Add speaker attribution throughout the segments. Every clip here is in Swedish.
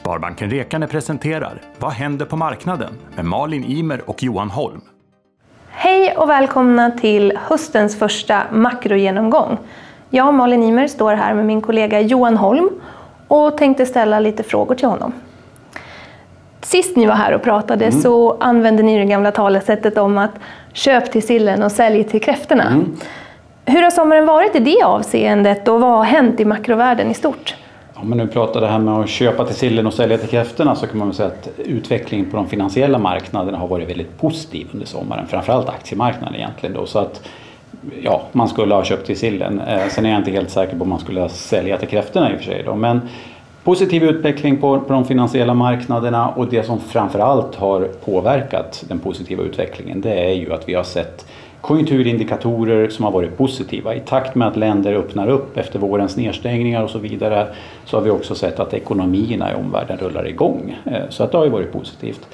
Speaker 1: Sparbanken Rekane presenterar Vad händer på marknaden? med Malin Imer och Johan Holm.
Speaker 2: Hej och välkomna till höstens första makrogenomgång. Jag, Malin Imer, står här med min kollega Johan Holm och tänkte ställa lite frågor till honom. Sist ni var här och pratade mm. så använde ni det gamla talesättet om att köp till sillen och sälj till kräftorna. Mm. Hur har sommaren varit i det avseendet och vad har hänt i makrovärlden i stort?
Speaker 3: Om man nu pratar det här med att köpa till sillen och sälja till kräftorna så kan man väl säga att utvecklingen på de finansiella marknaderna har varit väldigt positiv under sommaren. Framförallt aktiemarknaden egentligen då. Så att, ja, man skulle ha köpt till sillen. Eh, sen är jag inte helt säker på om man skulle sälja till kräftorna i och för sig. Då. Men positiv utveckling på, på de finansiella marknaderna och det som framförallt har påverkat den positiva utvecklingen det är ju att vi har sett konjunkturindikatorer som har varit positiva. I takt med att länder öppnar upp efter vårens nedstängningar och så vidare så har vi också sett att ekonomierna i omvärlden rullar igång. Eh, så att det har ju varit positivt.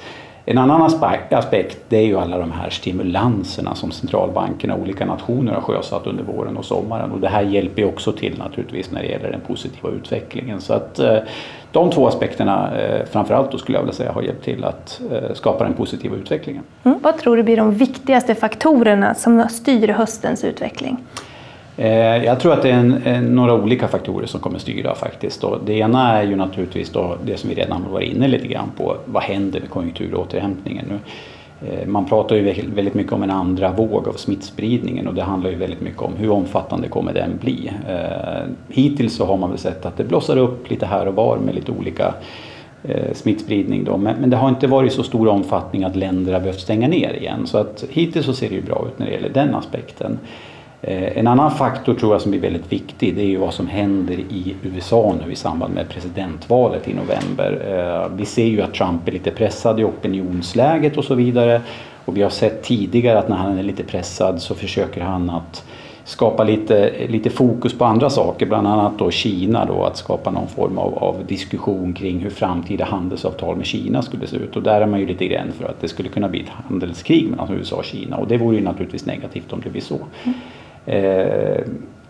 Speaker 3: En annan aspekt det är ju alla de här stimulanserna som centralbankerna och olika nationer har sjösatt under våren och sommaren och det här hjälper ju också till naturligtvis när det gäller den positiva utvecklingen. Så att eh, de två aspekterna eh, framförallt då skulle jag vilja säga har hjälpt till att eh, skapa den positiva utvecklingen.
Speaker 2: Mm. Vad tror du blir de viktigaste faktorerna som styr höstens utveckling?
Speaker 3: Eh, jag tror att det är en, några olika faktorer som kommer styra faktiskt. Det ena är ju naturligtvis då det som vi redan har varit inne lite grann på. Vad händer med konjunkturåterhämtningen nu? Eh, man pratar ju väldigt mycket om en andra våg av smittspridningen och det handlar ju väldigt mycket om hur omfattande kommer den bli. Eh, hittills så har man väl sett att det blossar upp lite här och var med lite olika smittspridning då. Men, det har inte varit så stor omfattning att länder har behövt stänga ner igen. Så att hittills så ser det ju bra ut när det gäller den aspekten. Eh, en annan faktor tror jag som blir väldigt viktig det är ju vad som händer i USA nu i samband med presidentvalet i november. Eh, vi ser ju att Trump är lite pressad i opinionsläget och så vidare. Och vi har sett tidigare att när han är lite pressad så försöker han att skapa lite, lite fokus på andra saker, bland annat då Kina då, att skapa någon form av, av, diskussion kring hur framtida handelsavtal med Kina skulle se ut. Och där är man ju lite grann för att det skulle kunna bli ett handelskrig mellan USA och Kina och det vore ju naturligtvis negativt om det blir så. Mm. Eh,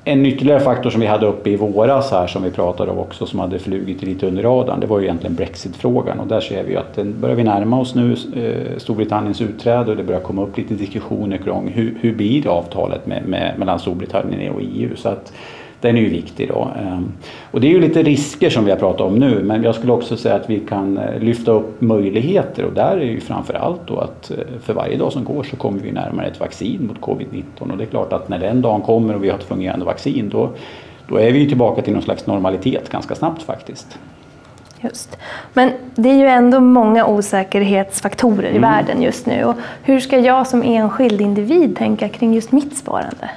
Speaker 3: en ytterligare faktor som vi hade uppe i våras här som vi pratade om också som hade flugit lite under radarn det var ju egentligen Brexitfrågan och där ser vi ju att den börjar vi närma oss nu eh, Storbritanniens utträde och det börjar komma upp lite diskussioner kring hur, hur blir avtalet med, med, mellan Storbritannien och EU. Så att den är ju viktig då. Ehm, och det är ju lite risker som vi har pratat om nu men jag skulle också säga att vi kan eh, lyfta upp möjligheter och där är ju framförallt då att eh, för varje dag som går så kommer vi närmare ett vaccin mot covid-19 och det är klart att när den dagen kommer och vi har ett fungerande vaccin då, då är vi ju tillbaka till någon slags normalitet ganska snabbt faktiskt.
Speaker 2: Just. Men det är ju ändå många osäkerhetsfaktorer i mm. världen just nu. Och hur ska jag som enskild individ tänka kring just mitt sparande?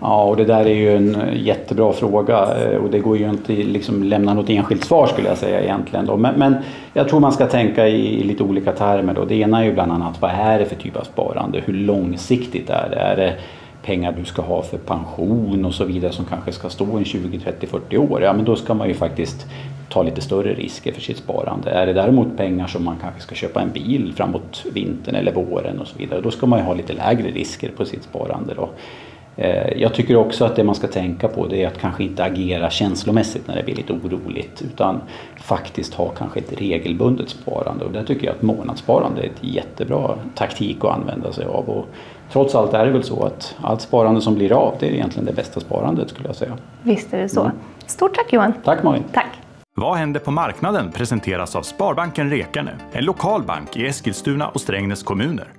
Speaker 3: Ja, och det där är ju en jättebra fråga eh, och det går ju inte att liksom lämna något enskilt svar skulle jag säga egentligen. Då. Men, men jag tror man ska tänka i, i, lite olika termer. Då. Det ena är ju bland annat vad är det för typ av sparande? Hur långsiktigt är det? Är det pengar du ska ha för pension och så vidare som kanske ska stå i 20, 30, 40 år? Ja, men då ska man ju faktiskt ta lite större risker för sitt sparande. Är det däremot pengar som man kanske ska köpa en bil framåt vintern eller våren och så vidare, då ska man ju ha lite lägre risker på sitt sparande. Då. Eh, jag tycker också att det man ska tänka på det är att kanske inte agera känslomässigt när det blir lite oroligt utan faktiskt ha kanske ett regelbundet sparande och där tycker jag att månadssparande är ett jättebra taktik att använda sig av. Och trots allt är det väl så att allt sparande som blir av det är egentligen det bästa sparandet skulle jag säga.
Speaker 2: Visst är det så. Mm. Stort tack Johan!
Speaker 3: Tack Malin!
Speaker 2: Tack!
Speaker 1: Vad händer på marknaden presenteras av Sparbanken Rekane, en lokal bank i Eskilstuna och Strängnäs kommuner.